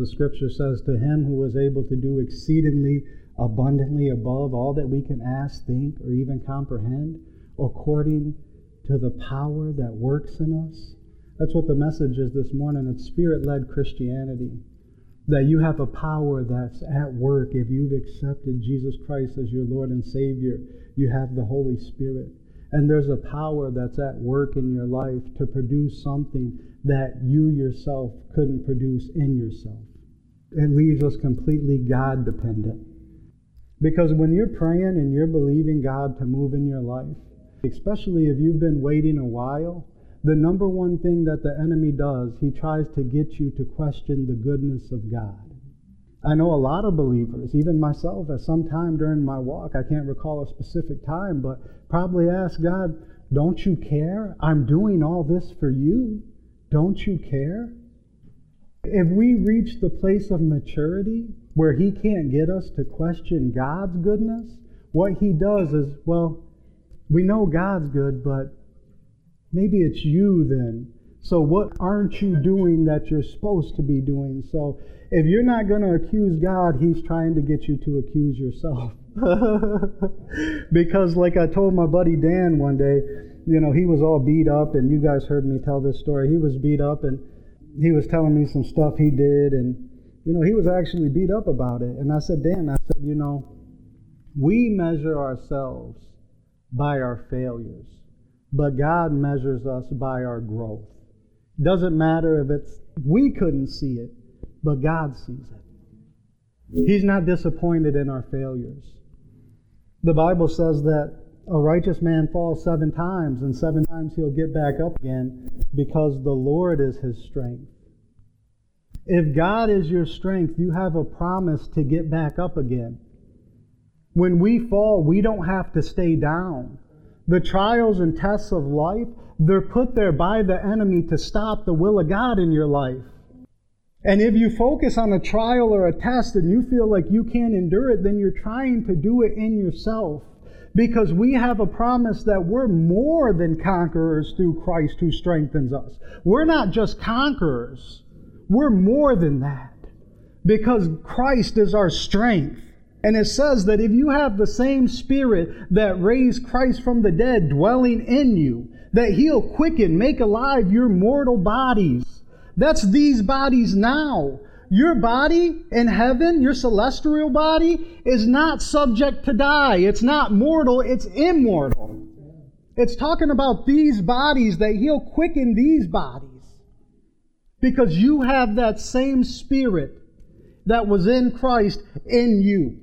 the scripture says, To him who is able to do exceedingly abundantly above all that we can ask, think, or even comprehend, according to the power that works in us. That's what the message is this morning. It's spirit led Christianity. That you have a power that's at work. If you've accepted Jesus Christ as your Lord and Savior, you have the Holy Spirit. And there's a power that's at work in your life to produce something that you yourself couldn't produce in yourself. It leaves us completely God dependent. Because when you're praying and you're believing God to move in your life, especially if you've been waiting a while, the number one thing that the enemy does, he tries to get you to question the goodness of God. I know a lot of believers, even myself, at some time during my walk, I can't recall a specific time, but probably ask God, Don't you care? I'm doing all this for you. Don't you care? If we reach the place of maturity where He can't get us to question God's goodness, what He does is, well, we know God's good, but maybe it's you then. So, what aren't you doing that you're supposed to be doing? So, if you're not going to accuse God, He's trying to get you to accuse yourself. because, like I told my buddy Dan one day, you know, he was all beat up, and you guys heard me tell this story. He was beat up, and he was telling me some stuff he did, and, you know, he was actually beat up about it. And I said, Dan, I said, you know, we measure ourselves by our failures, but God measures us by our growth. Doesn't matter if it's, we couldn't see it, but God sees it. He's not disappointed in our failures. The Bible says that a righteous man falls seven times, and seven times he'll get back up again because the Lord is his strength. If God is your strength, you have a promise to get back up again. When we fall, we don't have to stay down. The trials and tests of life, they're put there by the enemy to stop the will of God in your life. And if you focus on a trial or a test and you feel like you can't endure it, then you're trying to do it in yourself. Because we have a promise that we're more than conquerors through Christ who strengthens us. We're not just conquerors, we're more than that. Because Christ is our strength. And it says that if you have the same spirit that raised Christ from the dead dwelling in you, that he'll quicken, make alive your mortal bodies. That's these bodies now. Your body in heaven, your celestial body, is not subject to die. It's not mortal, it's immortal. It's talking about these bodies, that he'll quicken these bodies. Because you have that same spirit that was in Christ in you.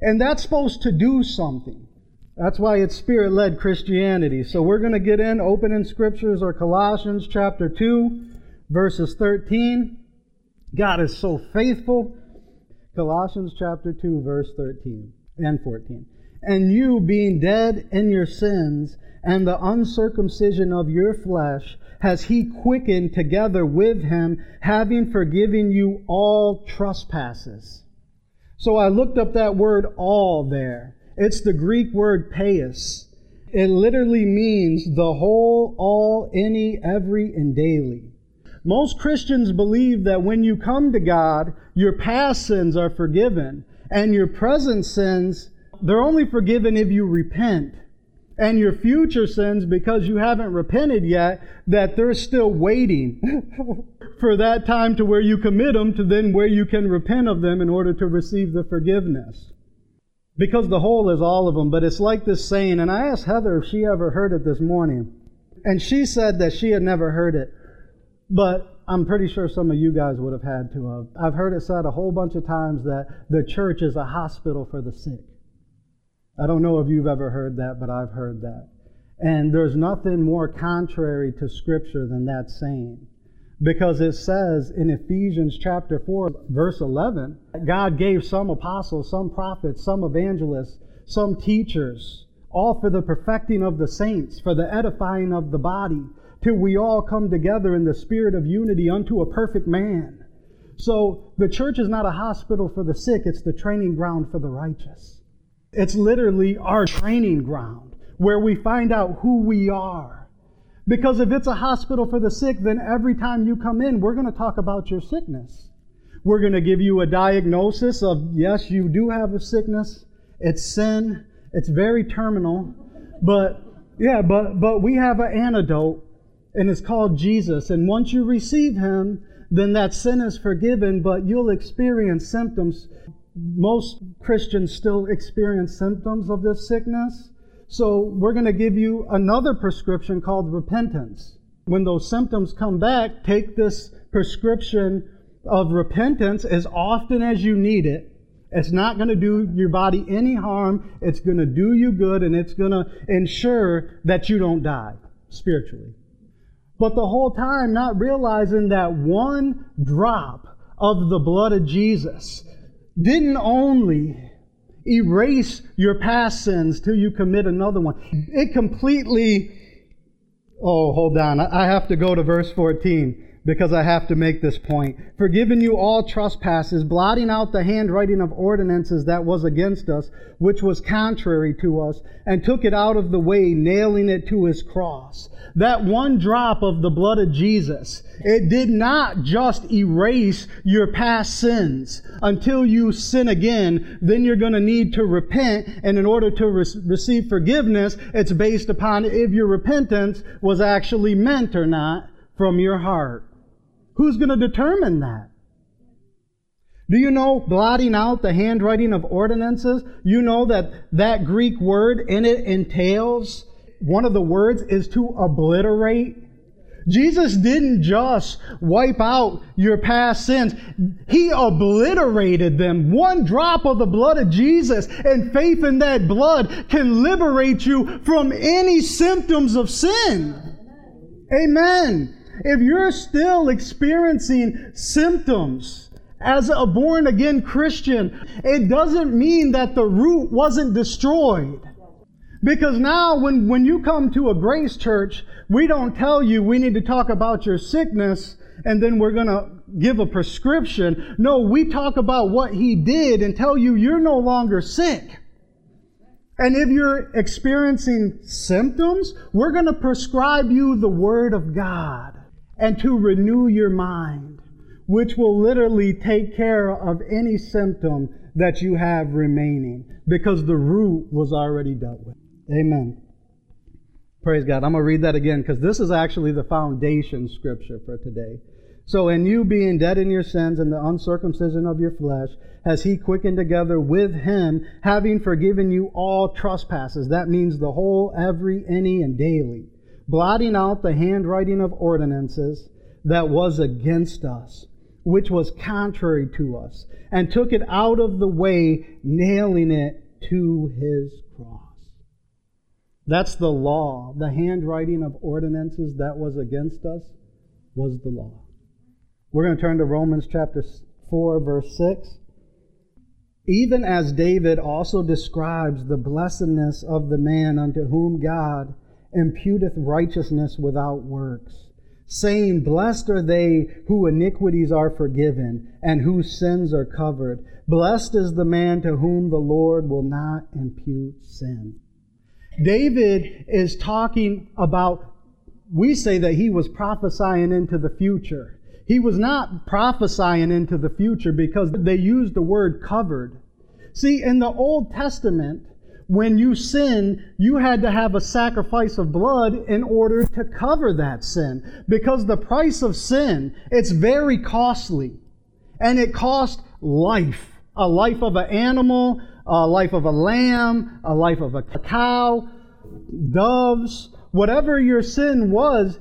And that's supposed to do something. That's why it's spirit led Christianity. So we're going to get in, opening scriptures or Colossians chapter 2, verses 13. God is so faithful. Colossians chapter 2, verse 13 and 14. And you being dead in your sins and the uncircumcision of your flesh, has he quickened together with him, having forgiven you all trespasses so I looked up that word all there. It's the Greek word paius. It literally means the whole, all, any, every, and daily. Most Christians believe that when you come to God, your past sins are forgiven, and your present sins, they're only forgiven if you repent. And your future sins because you haven't repented yet, that they're still waiting for that time to where you commit them to then where you can repent of them in order to receive the forgiveness. Because the whole is all of them, but it's like this saying, and I asked Heather if she ever heard it this morning, and she said that she had never heard it, but I'm pretty sure some of you guys would have had to have. I've heard it said a whole bunch of times that the church is a hospital for the sick. I don't know if you've ever heard that, but I've heard that. And there's nothing more contrary to Scripture than that saying. Because it says in Ephesians chapter 4, verse 11, God gave some apostles, some prophets, some evangelists, some teachers, all for the perfecting of the saints, for the edifying of the body, till we all come together in the spirit of unity unto a perfect man. So the church is not a hospital for the sick, it's the training ground for the righteous. It's literally our training ground where we find out who we are. Because if it's a hospital for the sick, then every time you come in, we're going to talk about your sickness. We're going to give you a diagnosis of yes, you do have a sickness. It's sin. It's very terminal. But yeah, but but we have an antidote and it's called Jesus. And once you receive him, then that sin is forgiven, but you'll experience symptoms. Most Christians still experience symptoms of this sickness. So we're going to give you another prescription called repentance. When those symptoms come back, take this prescription of repentance as often as you need it. It's not going to do your body any harm. It's going to do you good and it's going to ensure that you don't die spiritually. But the whole time, not realizing that one drop of the blood of Jesus didn't only erase your past sins till you commit another one, it completely. Oh, hold on. I have to go to verse 14 because I have to make this point. Forgiving you all trespasses, blotting out the handwriting of ordinances that was against us, which was contrary to us, and took it out of the way, nailing it to his cross. That one drop of the blood of Jesus, it did not just erase your past sins. Until you sin again, then you're going to need to repent, and in order to re- receive forgiveness, it's based upon if your repentance was actually meant or not from your heart. Who's going to determine that? Do you know blotting out the handwriting of ordinances? You know that that Greek word in it entails one of the words is to obliterate. Jesus didn't just wipe out your past sins. He obliterated them. One drop of the blood of Jesus and faith in that blood can liberate you from any symptoms of sin. Amen. If you're still experiencing symptoms as a born again Christian, it doesn't mean that the root wasn't destroyed. Because now, when, when you come to a grace church, we don't tell you we need to talk about your sickness and then we're going to give a prescription. No, we talk about what he did and tell you you're no longer sick. And if you're experiencing symptoms, we're going to prescribe you the Word of God and to renew your mind, which will literally take care of any symptom that you have remaining because the root was already dealt with. Amen. Praise God. I'm going to read that again because this is actually the foundation scripture for today. So, in you being dead in your sins and the uncircumcision of your flesh, has he quickened together with him, having forgiven you all trespasses. That means the whole, every, any, and daily blotting out the handwriting of ordinances that was against us, which was contrary to us, and took it out of the way, nailing it to his cross. That's the law. The handwriting of ordinances that was against us was the law. We're going to turn to Romans chapter 4, verse 6. Even as David also describes the blessedness of the man unto whom God imputeth righteousness without works, saying, Blessed are they whose iniquities are forgiven, and whose sins are covered. Blessed is the man to whom the Lord will not impute sin. David is talking about, we say that he was prophesying into the future. He was not prophesying into the future because they used the word covered. See, in the Old Testament, when you sin, you had to have a sacrifice of blood in order to cover that sin. Because the price of sin, it's very costly. And it cost life. A life of an animal, a life of a lamb, a life of a cow, doves, whatever your sin was,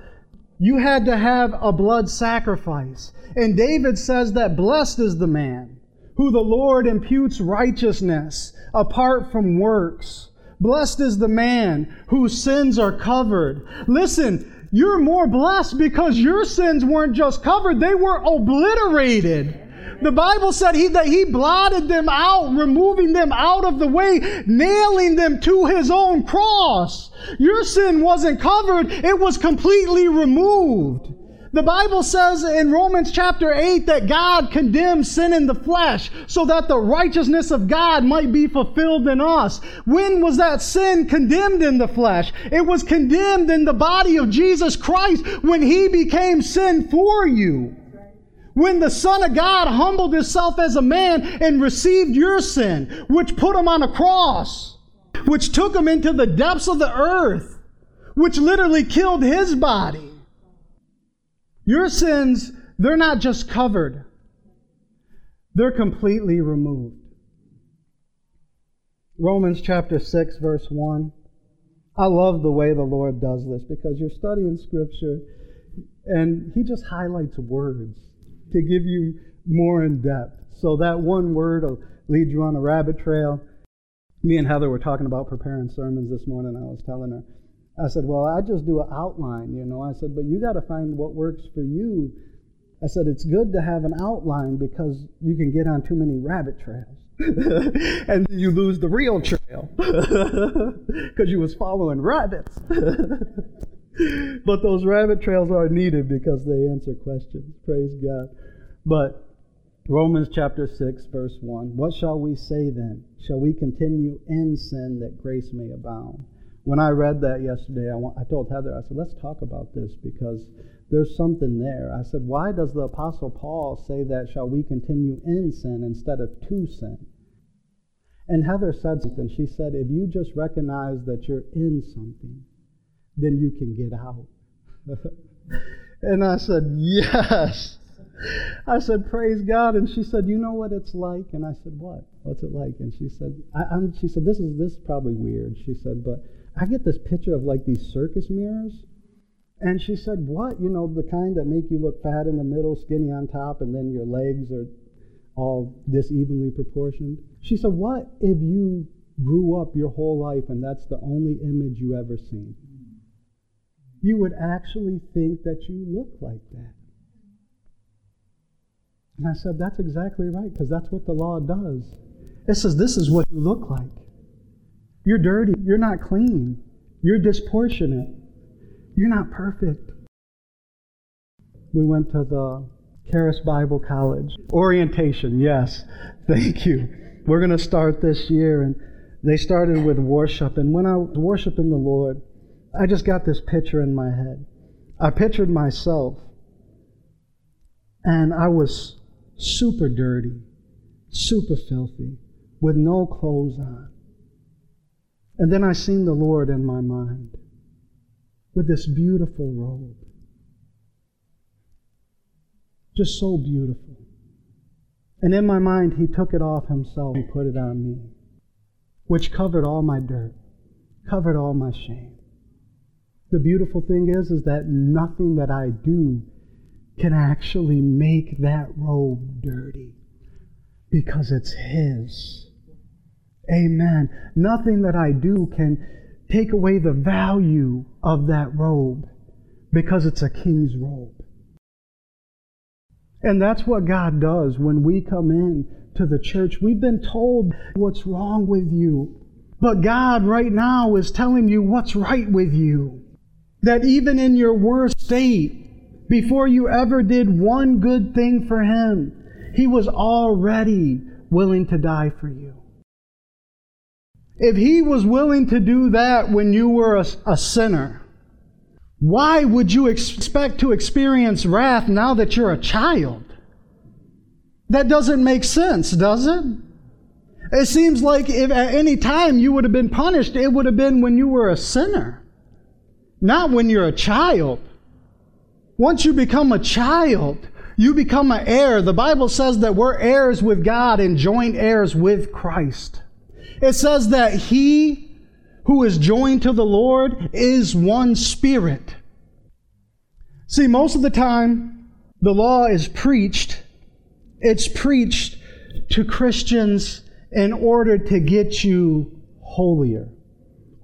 you had to have a blood sacrifice. And David says that blessed is the man who the Lord imputes righteousness apart from works. Blessed is the man whose sins are covered. Listen, you're more blessed because your sins weren't just covered, they were obliterated. The Bible said he, that he blotted them out, removing them out of the way, nailing them to his own cross. Your sin wasn't covered, it was completely removed. The Bible says in Romans chapter 8 that God condemns sin in the flesh so that the righteousness of God might be fulfilled in us. When was that sin condemned in the flesh? It was condemned in the body of Jesus Christ when He became sin for you. When the Son of God humbled himself as a man and received your sin, which put him on a cross, which took him into the depths of the earth, which literally killed his body. Your sins, they're not just covered, they're completely removed. Romans chapter 6, verse 1. I love the way the Lord does this because you're studying Scripture and He just highlights words to give you more in depth. So that one word will lead you on a rabbit trail. Me and Heather were talking about preparing sermons this morning. I was telling her, I said, Well, I just do an outline, you know. I said, But you got to find what works for you. I said, It's good to have an outline because you can get on too many rabbit trails. and you lose the real trail because you was following rabbits. but those rabbit trails are needed because they answer questions. Praise God. But Romans chapter 6, verse 1 What shall we say then? Shall we continue in sin that grace may abound? When I read that yesterday, I, want, I told Heather, I said, let's talk about this because there's something there. I said, why does the Apostle Paul say that, shall we continue in sin instead of to sin? And Heather said something. She said, if you just recognize that you're in something, then you can get out. and I said, Yes. I said, Praise God. And she said, You know what it's like? And I said, What? What's it like? And she said, I, am she said, This is this is probably weird. She said, but I get this picture of like these circus mirrors. And she said, What? You know, the kind that make you look fat in the middle, skinny on top, and then your legs are all disevenly proportioned. She said, What if you grew up your whole life and that's the only image you ever seen? you would actually think that you look like that. And I said, That's exactly right, because that's what the law does. It says, This is what you look like. You're dirty. You're not clean. You're disproportionate. You're not perfect. We went to the Charis Bible College. Orientation, yes. Thank you. We're going to start this year. And they started with worship. And when I was worshiping the Lord, I just got this picture in my head. I pictured myself, and I was super dirty, super filthy, with no clothes on. And then I seen the Lord in my mind with this beautiful robe. Just so beautiful. And in my mind, He took it off Himself and put it on me, which covered all my dirt, covered all my shame. The beautiful thing is, is that nothing that I do can actually make that robe dirty because it's His. Amen. Nothing that I do can take away the value of that robe because it's a king's robe. And that's what God does when we come in to the church. We've been told what's wrong with you. But God right now is telling you what's right with you. That even in your worst state, before you ever did one good thing for Him, He was already willing to die for you. If He was willing to do that when you were a, a sinner, why would you expect to experience wrath now that you're a child? That doesn't make sense, does it? It seems like if at any time you would have been punished, it would have been when you were a sinner. Not when you're a child. Once you become a child, you become an heir. The Bible says that we're heirs with God and joint heirs with Christ. It says that he who is joined to the Lord is one spirit. See, most of the time, the law is preached. It's preached to Christians in order to get you holier.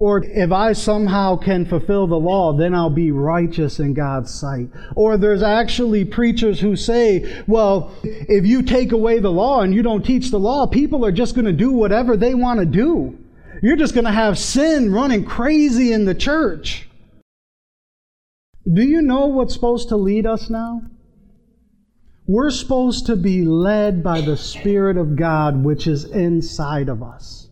Or if I somehow can fulfill the law, then I'll be righteous in God's sight. Or there's actually preachers who say, well, if you take away the law and you don't teach the law, people are just going to do whatever they want to do. You're just going to have sin running crazy in the church. Do you know what's supposed to lead us now? We're supposed to be led by the Spirit of God, which is inside of us.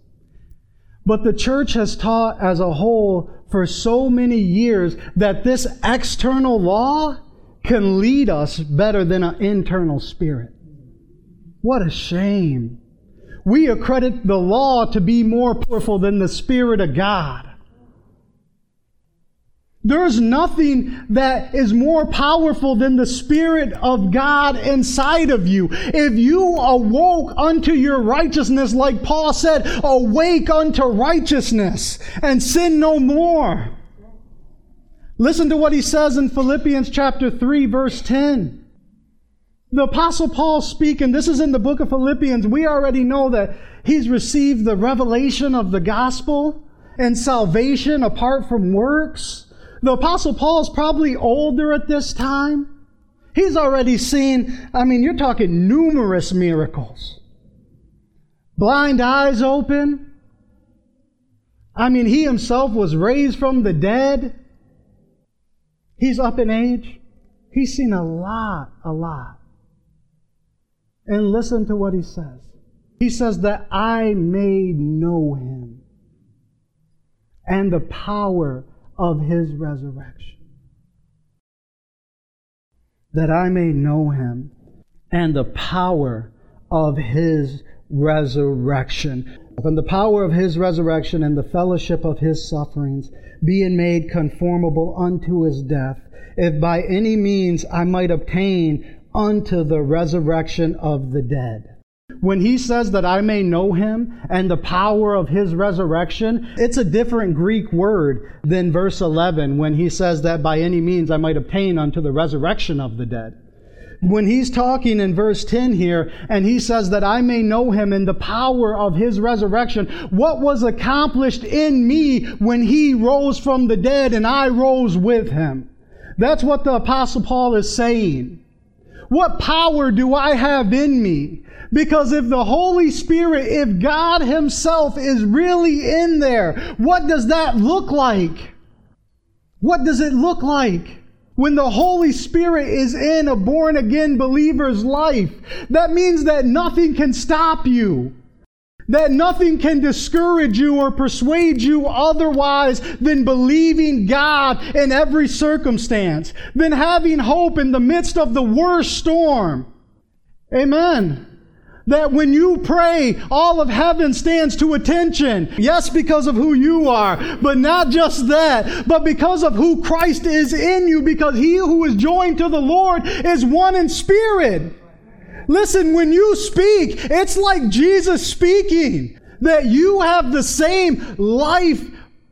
But the church has taught as a whole for so many years that this external law can lead us better than an internal spirit. What a shame. We accredit the law to be more powerful than the Spirit of God. There's nothing that is more powerful than the Spirit of God inside of you. If you awoke unto your righteousness, like Paul said, awake unto righteousness and sin no more. Listen to what he says in Philippians chapter 3, verse 10. The Apostle Paul speaking, this is in the book of Philippians. We already know that he's received the revelation of the gospel and salvation apart from works. The Apostle Paul is probably older at this time. He's already seen, I mean, you're talking numerous miracles. Blind eyes open. I mean, he himself was raised from the dead. He's up in age. He's seen a lot, a lot. And listen to what he says. He says that I may know him and the power of his resurrection. That I may know him and the power of his resurrection. And the power of his resurrection and the fellowship of his sufferings, being made conformable unto his death, if by any means I might obtain unto the resurrection of the dead. When he says that I may know him and the power of his resurrection, it's a different Greek word than verse 11 when he says that by any means I might obtain unto the resurrection of the dead. When he's talking in verse 10 here and he says that I may know him in the power of his resurrection, what was accomplished in me when he rose from the dead and I rose with him? That's what the apostle Paul is saying. What power do I have in me? Because if the Holy Spirit, if God Himself is really in there, what does that look like? What does it look like? When the Holy Spirit is in a born again believer's life, that means that nothing can stop you. That nothing can discourage you or persuade you otherwise than believing God in every circumstance, than having hope in the midst of the worst storm. Amen that when you pray, all of heaven stands to attention. Yes, because of who you are, but not just that, but because of who Christ is in you, because he who is joined to the Lord is one in spirit. Listen, when you speak, it's like Jesus speaking, that you have the same life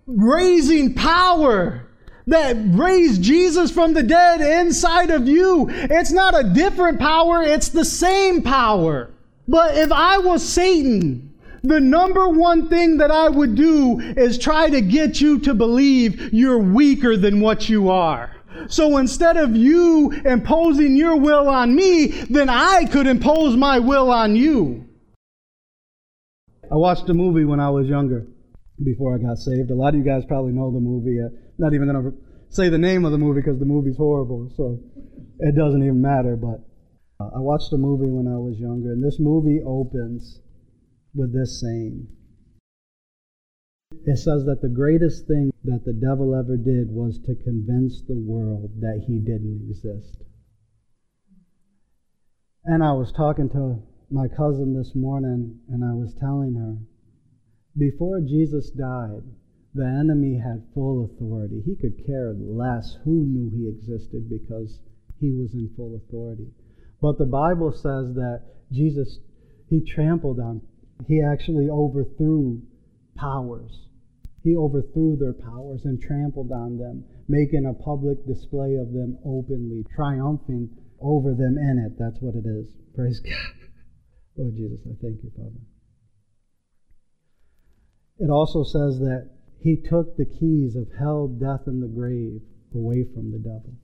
raising power that raised Jesus from the dead inside of you. It's not a different power, it's the same power. But if I was Satan, the number one thing that I would do is try to get you to believe you're weaker than what you are. So instead of you imposing your will on me, then I could impose my will on you. I watched a movie when I was younger, before I got saved. A lot of you guys probably know the movie. Uh, not even going to say the name of the movie because the movie's horrible, so it doesn't even matter. But uh, I watched a movie when I was younger, and this movie opens with this saying. It says that the greatest thing that the devil ever did was to convince the world that he didn't exist. And I was talking to my cousin this morning, and I was telling her before Jesus died, the enemy had full authority. He could care less who knew he existed because he was in full authority. But the Bible says that Jesus, he trampled on, he actually overthrew powers. He overthrew their powers and trampled on them, making a public display of them openly, triumphing over them in it. That's what it is. Praise God. Lord Jesus, I thank you, Father. It also says that he took the keys of hell, death, and the grave away from the devil.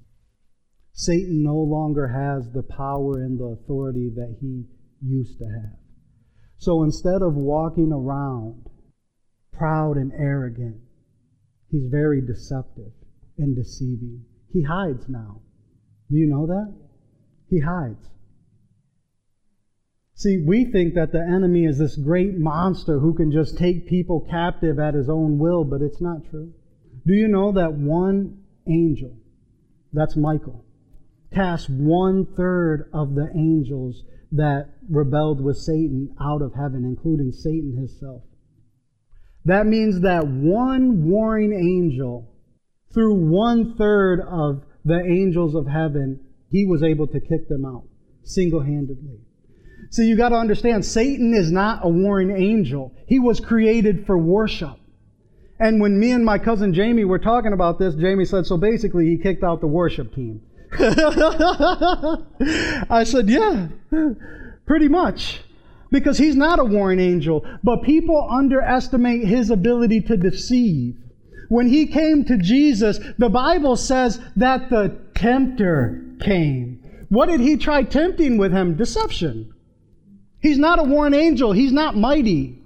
Satan no longer has the power and the authority that he used to have. So instead of walking around proud and arrogant, he's very deceptive and deceiving. He hides now. Do you know that? He hides. See, we think that the enemy is this great monster who can just take people captive at his own will, but it's not true. Do you know that one angel, that's Michael, cast one third of the angels that rebelled with Satan out of heaven, including Satan himself. That means that one warring angel, through one third of the angels of heaven, he was able to kick them out single handedly. So you got to understand, Satan is not a warring angel. He was created for worship. And when me and my cousin Jamie were talking about this, Jamie said, so basically he kicked out the worship team. I said, yeah, pretty much. Because he's not a warring angel, but people underestimate his ability to deceive. When he came to Jesus, the Bible says that the tempter came. What did he try tempting with him? Deception. He's not a warring angel. He's not mighty.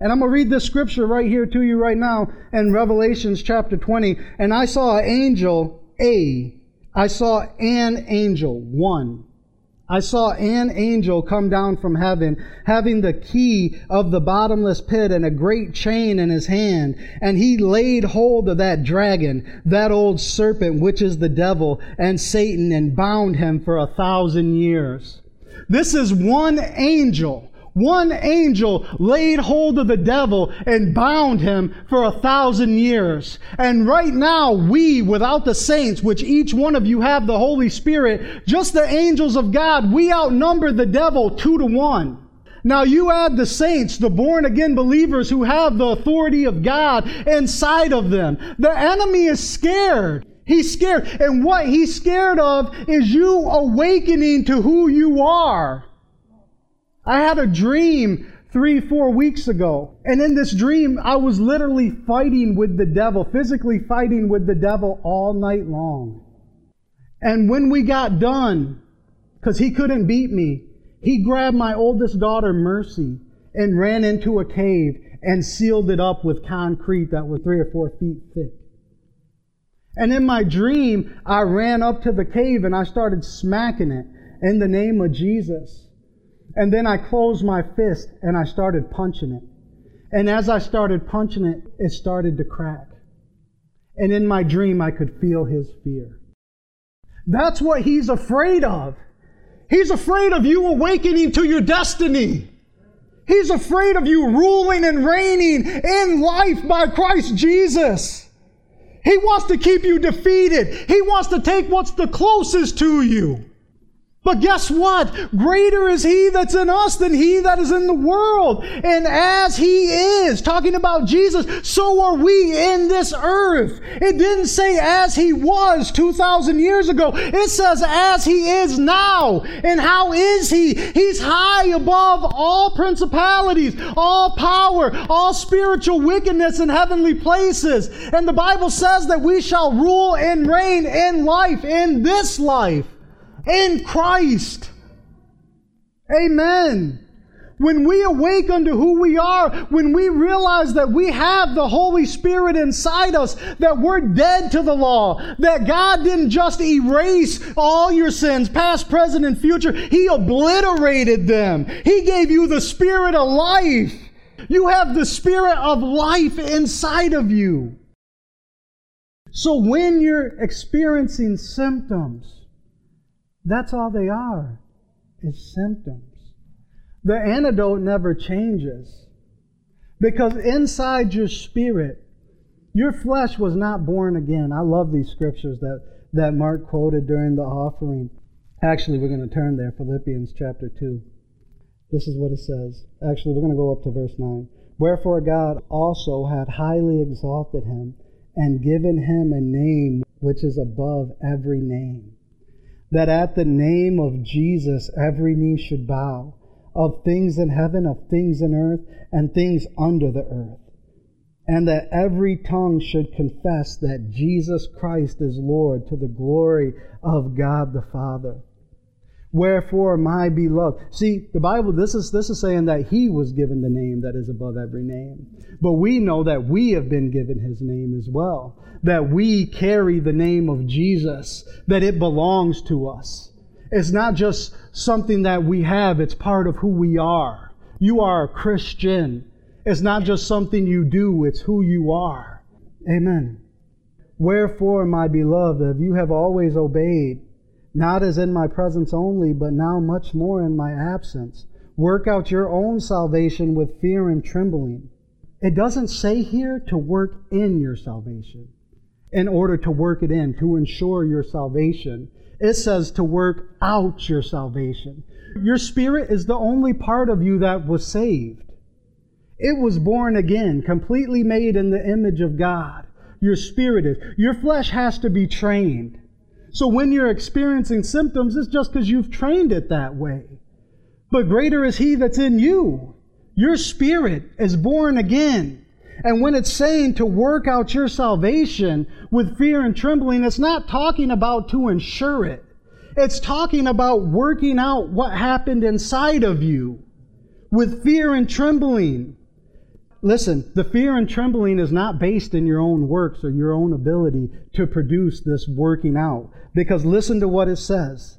And I'm going to read this scripture right here to you right now in Revelations chapter 20. And I saw an angel, A. I saw an angel, one. I saw an angel come down from heaven, having the key of the bottomless pit and a great chain in his hand. And he laid hold of that dragon, that old serpent, which is the devil and Satan, and bound him for a thousand years. This is one angel. One angel laid hold of the devil and bound him for a thousand years. And right now, we, without the saints, which each one of you have the Holy Spirit, just the angels of God, we outnumber the devil two to one. Now you add the saints, the born again believers who have the authority of God inside of them. The enemy is scared. He's scared. And what he's scared of is you awakening to who you are. I had a dream three, four weeks ago. And in this dream, I was literally fighting with the devil, physically fighting with the devil all night long. And when we got done, because he couldn't beat me, he grabbed my oldest daughter, Mercy, and ran into a cave and sealed it up with concrete that was three or four feet thick. And in my dream, I ran up to the cave and I started smacking it in the name of Jesus. And then I closed my fist and I started punching it. And as I started punching it, it started to crack. And in my dream, I could feel his fear. That's what he's afraid of. He's afraid of you awakening to your destiny. He's afraid of you ruling and reigning in life by Christ Jesus. He wants to keep you defeated. He wants to take what's the closest to you. But guess what? Greater is he that's in us than he that is in the world. And as he is, talking about Jesus, so are we in this earth. It didn't say as he was 2,000 years ago. It says as he is now. And how is he? He's high above all principalities, all power, all spiritual wickedness in heavenly places. And the Bible says that we shall rule and reign in life, in this life in Christ. Amen. When we awake unto who we are, when we realize that we have the Holy Spirit inside us, that we're dead to the law, that God didn't just erase all your sins, past, present, and future, He obliterated them. He gave you the Spirit of life. You have the Spirit of life inside of you. So when you're experiencing symptoms, that's all they are, is symptoms. The antidote never changes. Because inside your spirit, your flesh was not born again. I love these scriptures that, that Mark quoted during the offering. Actually, we're going to turn there, Philippians chapter 2. This is what it says. Actually, we're going to go up to verse 9. Wherefore God also had highly exalted him and given him a name which is above every name that at the name of Jesus every knee should bow, of things in heaven, of things in earth, and things under the earth, and that every tongue should confess that Jesus Christ is Lord to the glory of God the Father. Wherefore, my beloved. See, the Bible, this is, this is saying that he was given the name that is above every name. But we know that we have been given his name as well. That we carry the name of Jesus, that it belongs to us. It's not just something that we have, it's part of who we are. You are a Christian. It's not just something you do, it's who you are. Amen. Wherefore, my beloved, if you have always obeyed, not as in my presence only, but now much more in my absence. Work out your own salvation with fear and trembling. It doesn't say here to work in your salvation in order to work it in, to ensure your salvation. It says to work out your salvation. Your spirit is the only part of you that was saved. It was born again, completely made in the image of God. Your spirit is. Your flesh has to be trained. So when you're experiencing symptoms, it's just because you've trained it that way. But greater is He that's in you. Your spirit is born again. And when it's saying to work out your salvation with fear and trembling, it's not talking about to ensure it. It's talking about working out what happened inside of you with fear and trembling. Listen, the fear and trembling is not based in your own works or your own ability to produce this working out. Because listen to what it says.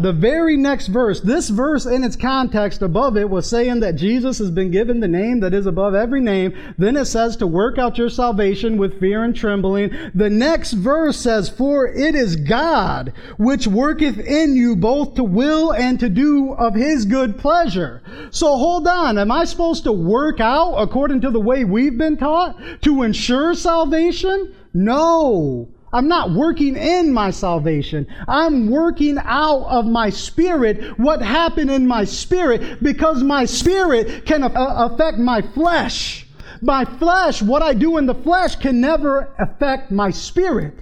The very next verse, this verse in its context above it was saying that Jesus has been given the name that is above every name. Then it says to work out your salvation with fear and trembling. The next verse says, For it is God which worketh in you both to will and to do of his good pleasure. So hold on. Am I supposed to work out according to the way we've been taught to ensure salvation? No. I'm not working in my salvation. I'm working out of my spirit what happened in my spirit because my spirit can uh, affect my flesh. My flesh, what I do in the flesh can never affect my spirit.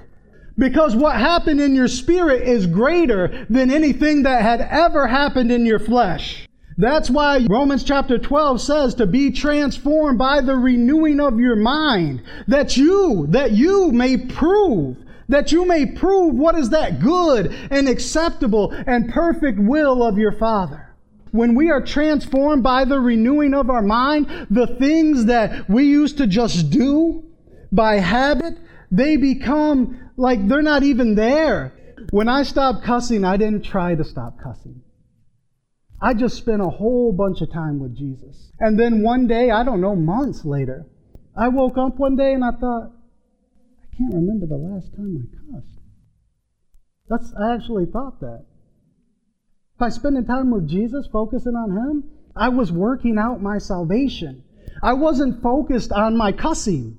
Because what happened in your spirit is greater than anything that had ever happened in your flesh. That's why Romans chapter 12 says to be transformed by the renewing of your mind, that you, that you may prove, that you may prove what is that good and acceptable and perfect will of your Father. When we are transformed by the renewing of our mind, the things that we used to just do by habit, they become like they're not even there. When I stopped cussing, I didn't try to stop cussing. I just spent a whole bunch of time with Jesus. And then one day, I don't know, months later, I woke up one day and I thought, I can't remember the last time I cussed. That's, I actually thought that. By spending time with Jesus, focusing on Him, I was working out my salvation. I wasn't focused on my cussing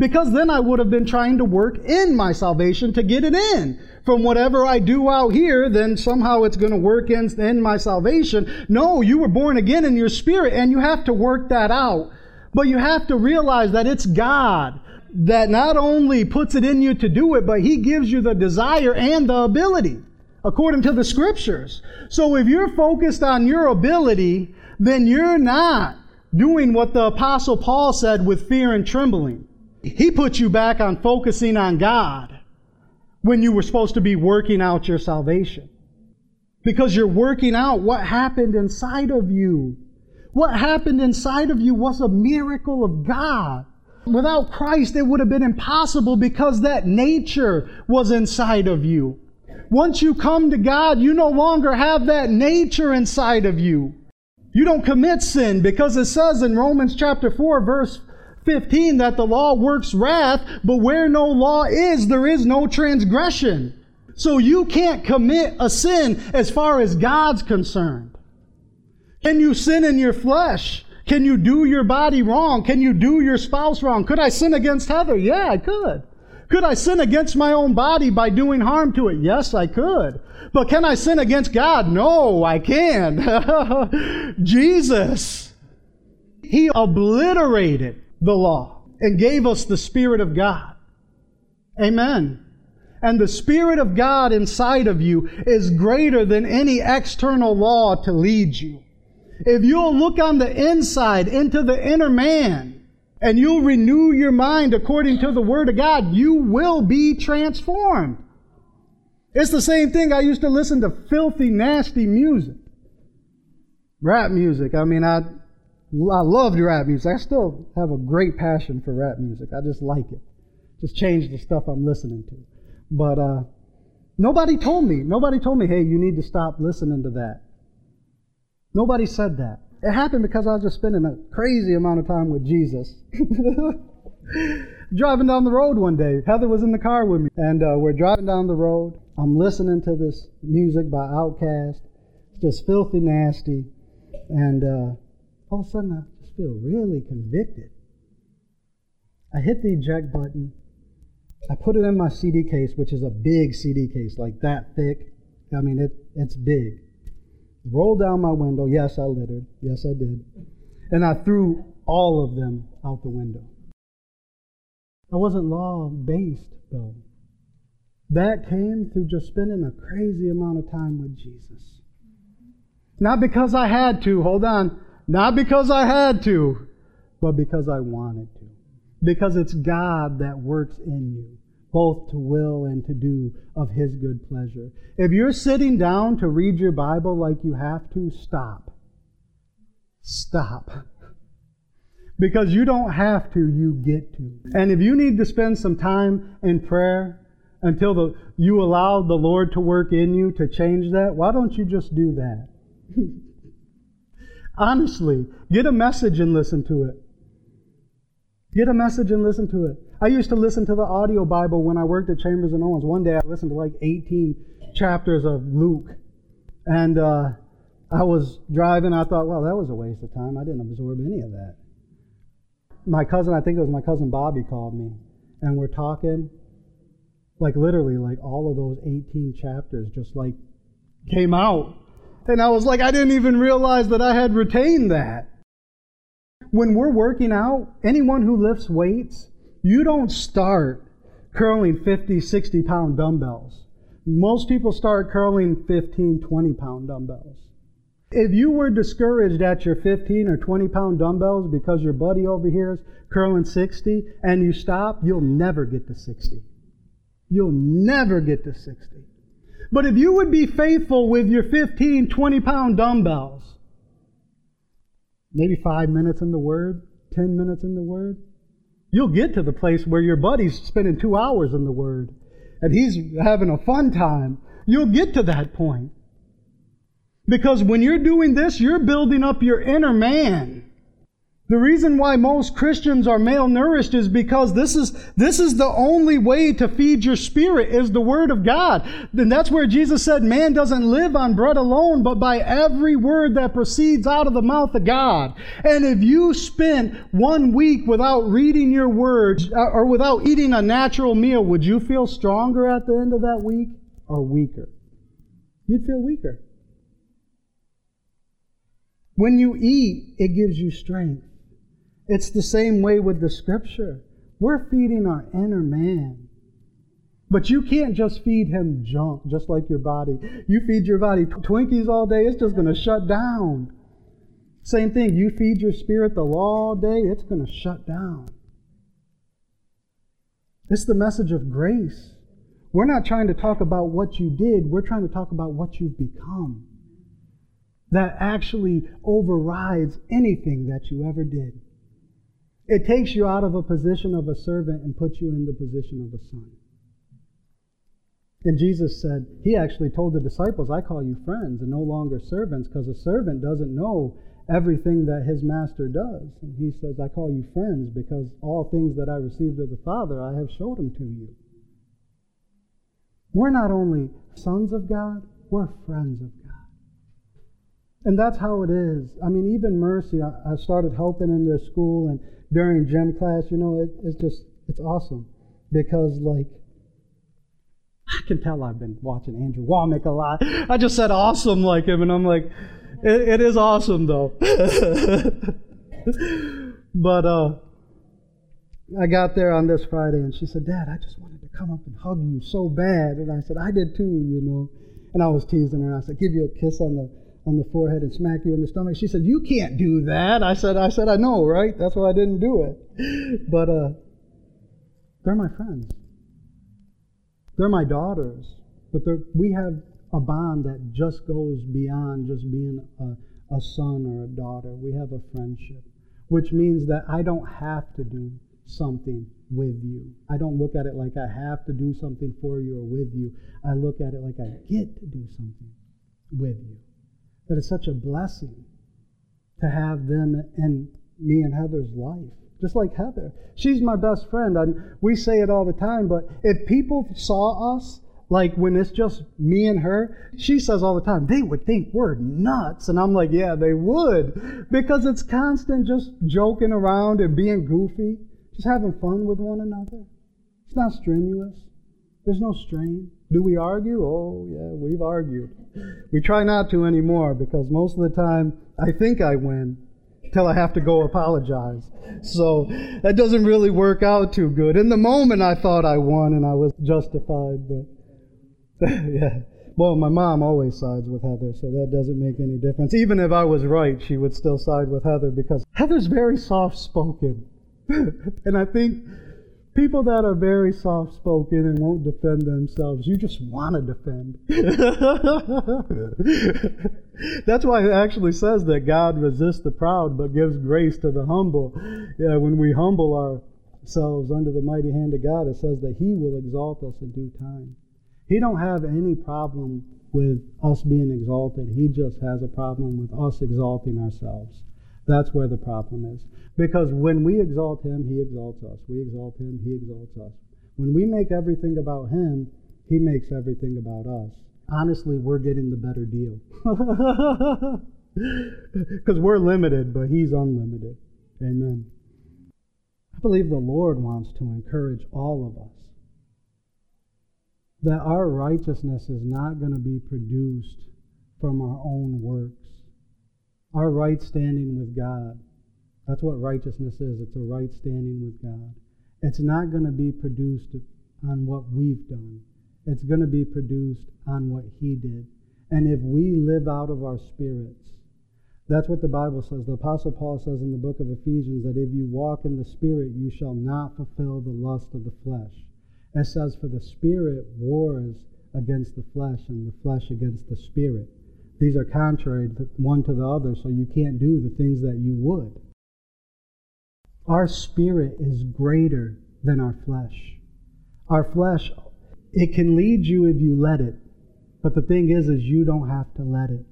because then I would have been trying to work in my salvation to get it in from whatever I do out here, then somehow it's going to work in, in my salvation. No, you were born again in your spirit and you have to work that out. But you have to realize that it's God that not only puts it in you to do it, but He gives you the desire and the ability, according to the scriptures. So if you're focused on your ability, then you're not doing what the Apostle Paul said with fear and trembling. He put you back on focusing on God when you were supposed to be working out your salvation. Because you're working out what happened inside of you. What happened inside of you was a miracle of God. Without Christ, it would have been impossible because that nature was inside of you. Once you come to God, you no longer have that nature inside of you. You don't commit sin because it says in Romans chapter 4, verse 15 that the law works wrath, but where no law is, there is no transgression. So you can't commit a sin as far as God's concerned. Can you sin in your flesh? Can you do your body wrong? Can you do your spouse wrong? Could I sin against Heather? Yeah, I could. Could I sin against my own body by doing harm to it? Yes, I could. But can I sin against God? No, I can't. Jesus, He obliterated the law and gave us the Spirit of God. Amen. And the Spirit of God inside of you is greater than any external law to lead you. If you'll look on the inside into the inner man and you'll renew your mind according to the Word of God, you will be transformed. It's the same thing. I used to listen to filthy, nasty music. Rap music. I mean, I I loved rap music. I still have a great passion for rap music. I just like it. Just change the stuff I'm listening to. But uh, nobody told me. Nobody told me, hey, you need to stop listening to that. Nobody said that. It happened because I was just spending a crazy amount of time with Jesus. driving down the road one day. Heather was in the car with me, and uh, we're driving down the road. I'm listening to this music by Outkast. It's just filthy nasty. And uh, all of a sudden, I just feel really convicted. I hit the eject button. I put it in my CD case, which is a big CD case, like that thick. I mean, it, it's big. Rolled down my window. Yes, I littered. Yes, I did. And I threw all of them out the window. I wasn't law based, though. That came through just spending a crazy amount of time with Jesus. Not because I had to, hold on. Not because I had to, but because I wanted to. Because it's God that works in you, both to will and to do of His good pleasure. If you're sitting down to read your Bible like you have to, stop. Stop. Because you don't have to, you get to. And if you need to spend some time in prayer until the, you allow the Lord to work in you to change that, why don't you just do that? Honestly, get a message and listen to it. Get a message and listen to it. I used to listen to the audio Bible when I worked at Chambers and Owens. One day I listened to like 18 chapters of Luke. And uh, I was driving. I thought, well, that was a waste of time. I didn't absorb any of that. My cousin, I think it was my cousin Bobby, called me. And we're talking. Like literally, like all of those 18 chapters just like came out. And I was like, I didn't even realize that I had retained that. When we're working out, anyone who lifts weights, you don't start curling 50, 60 pound dumbbells. Most people start curling 15, 20 pound dumbbells. If you were discouraged at your 15 or 20 pound dumbbells because your buddy over here is curling 60 and you stop, you'll never get to 60. You'll never get to 60. But if you would be faithful with your 15, 20 pound dumbbells, maybe five minutes in the Word, 10 minutes in the Word, you'll get to the place where your buddy's spending two hours in the Word and he's having a fun time. You'll get to that point. Because when you're doing this, you're building up your inner man. The reason why most Christians are malnourished is because this is, this is the only way to feed your spirit is the Word of God. And that's where Jesus said, man doesn't live on bread alone, but by every word that proceeds out of the mouth of God. And if you spent one week without reading your words uh, or without eating a natural meal, would you feel stronger at the end of that week or weaker? You'd feel weaker. When you eat, it gives you strength. It's the same way with the scripture. We're feeding our inner man. But you can't just feed him junk, just like your body. You feed your body Twinkies all day, it's just going to shut down. Same thing, you feed your spirit the law all day, it's going to shut down. It's the message of grace. We're not trying to talk about what you did, we're trying to talk about what you've become. That actually overrides anything that you ever did. It takes you out of a position of a servant and puts you in the position of a son. And Jesus said, He actually told the disciples, I call you friends and no longer servants, because a servant doesn't know everything that his master does. And he says, I call you friends because all things that I received of the Father, I have showed them to you. We're not only sons of God, we're friends of God. And that's how it is. I mean, even Mercy, I, I started helping in their school, and during gym class, you know, it, it's just, it's awesome. Because, like, I can tell I've been watching Andrew Wommack a lot. I just said awesome like him, and I'm like, it, it is awesome, though. but, uh, I got there on this Friday, and she said, Dad, I just wanted to come up and hug you so bad. And I said, I did too, you know. And I was teasing her. I said, give you a kiss on the on the forehead and smack you in the stomach. She said, "You can't do that." I said, "I said I know, right? That's why I didn't do it." But uh, they're my friends. They're my daughters. But we have a bond that just goes beyond just being a, a son or a daughter. We have a friendship, which means that I don't have to do something with you. I don't look at it like I have to do something for you or with you. I look at it like I get to do something with you. But it's such a blessing to have them in me and Heather's life. Just like Heather. She's my best friend. And we say it all the time, but if people saw us Like when it's just me and her, she says all the time, they would think we're nuts. And I'm like, yeah, they would. Because it's constant just joking around and being goofy, just having fun with one another. It's not strenuous. There's no strain. Do we argue? Oh, yeah, we've argued. We try not to anymore because most of the time I think I win till I have to go apologize. So that doesn't really work out too good. In the moment, I thought I won and I was justified, but yeah. Well, my mom always sides with Heather, so that doesn't make any difference. Even if I was right, she would still side with Heather because Heather's very soft spoken. and I think people that are very soft spoken and won't defend themselves, you just want to defend. That's why it actually says that God resists the proud but gives grace to the humble. Yeah, when we humble ourselves under the mighty hand of God, it says that He will exalt us in due time. He don't have any problem with us being exalted. He just has a problem with us exalting ourselves. That's where the problem is. Because when we exalt him, he exalts us. We exalt him, he exalts us. When we make everything about him, he makes everything about us. Honestly, we're getting the better deal. Because we're limited, but he's unlimited. Amen. I believe the Lord wants to encourage all of us that our righteousness is not going to be produced from our own works. Our right standing with God. That's what righteousness is. It's a right standing with God. It's not going to be produced on what we've done. It's going to be produced on what He did. And if we live out of our spirits, that's what the Bible says. The Apostle Paul says in the book of Ephesians that if you walk in the Spirit, you shall not fulfill the lust of the flesh. It says, For the Spirit wars against the flesh, and the flesh against the Spirit. These are contrary one to the other, so you can't do the things that you would. Our spirit is greater than our flesh. Our flesh, it can lead you if you let it. But the thing is, is you don't have to let it.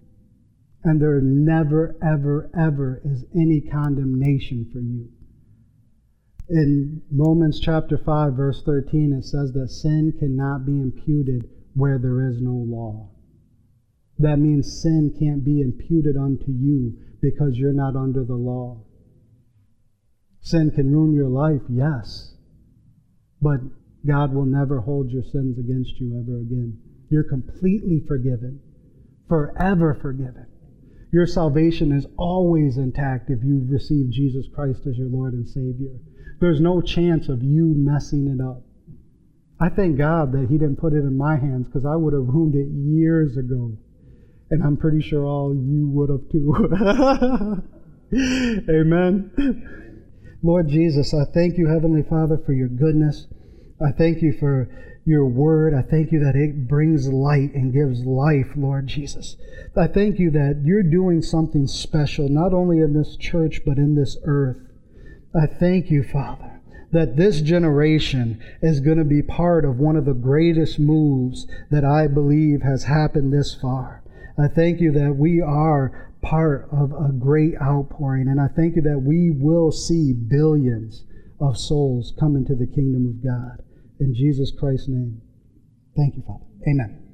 And there never, ever, ever is any condemnation for you in Romans chapter 5, verse 13, it says that sin cannot be imputed where there is no law. That means sin can't be imputed unto you because you're not under the law. Sin can ruin your life, yes, but God will never hold your sins against you ever again. You're completely forgiven, forever forgiven. Your salvation is always intact if you've received Jesus Christ as your Lord and Savior. There's no chance of you messing it up. I thank God that He didn't put it in my hands because I would have ruined it years ago. And I'm pretty sure all you would have too. Amen. Lord Jesus, I thank you, Heavenly Father, for your goodness. I thank you for your word. I thank you that it brings light and gives life, Lord Jesus. I thank you that you're doing something special, not only in this church, but in this earth. I thank you, Father, that this generation is going to be part of one of the greatest moves that I believe has happened this far. I thank you that we are part of a great outpouring, and I thank you that we will see billions of souls come into the kingdom of God. In Jesus Christ's name. Thank you, Father. Amen.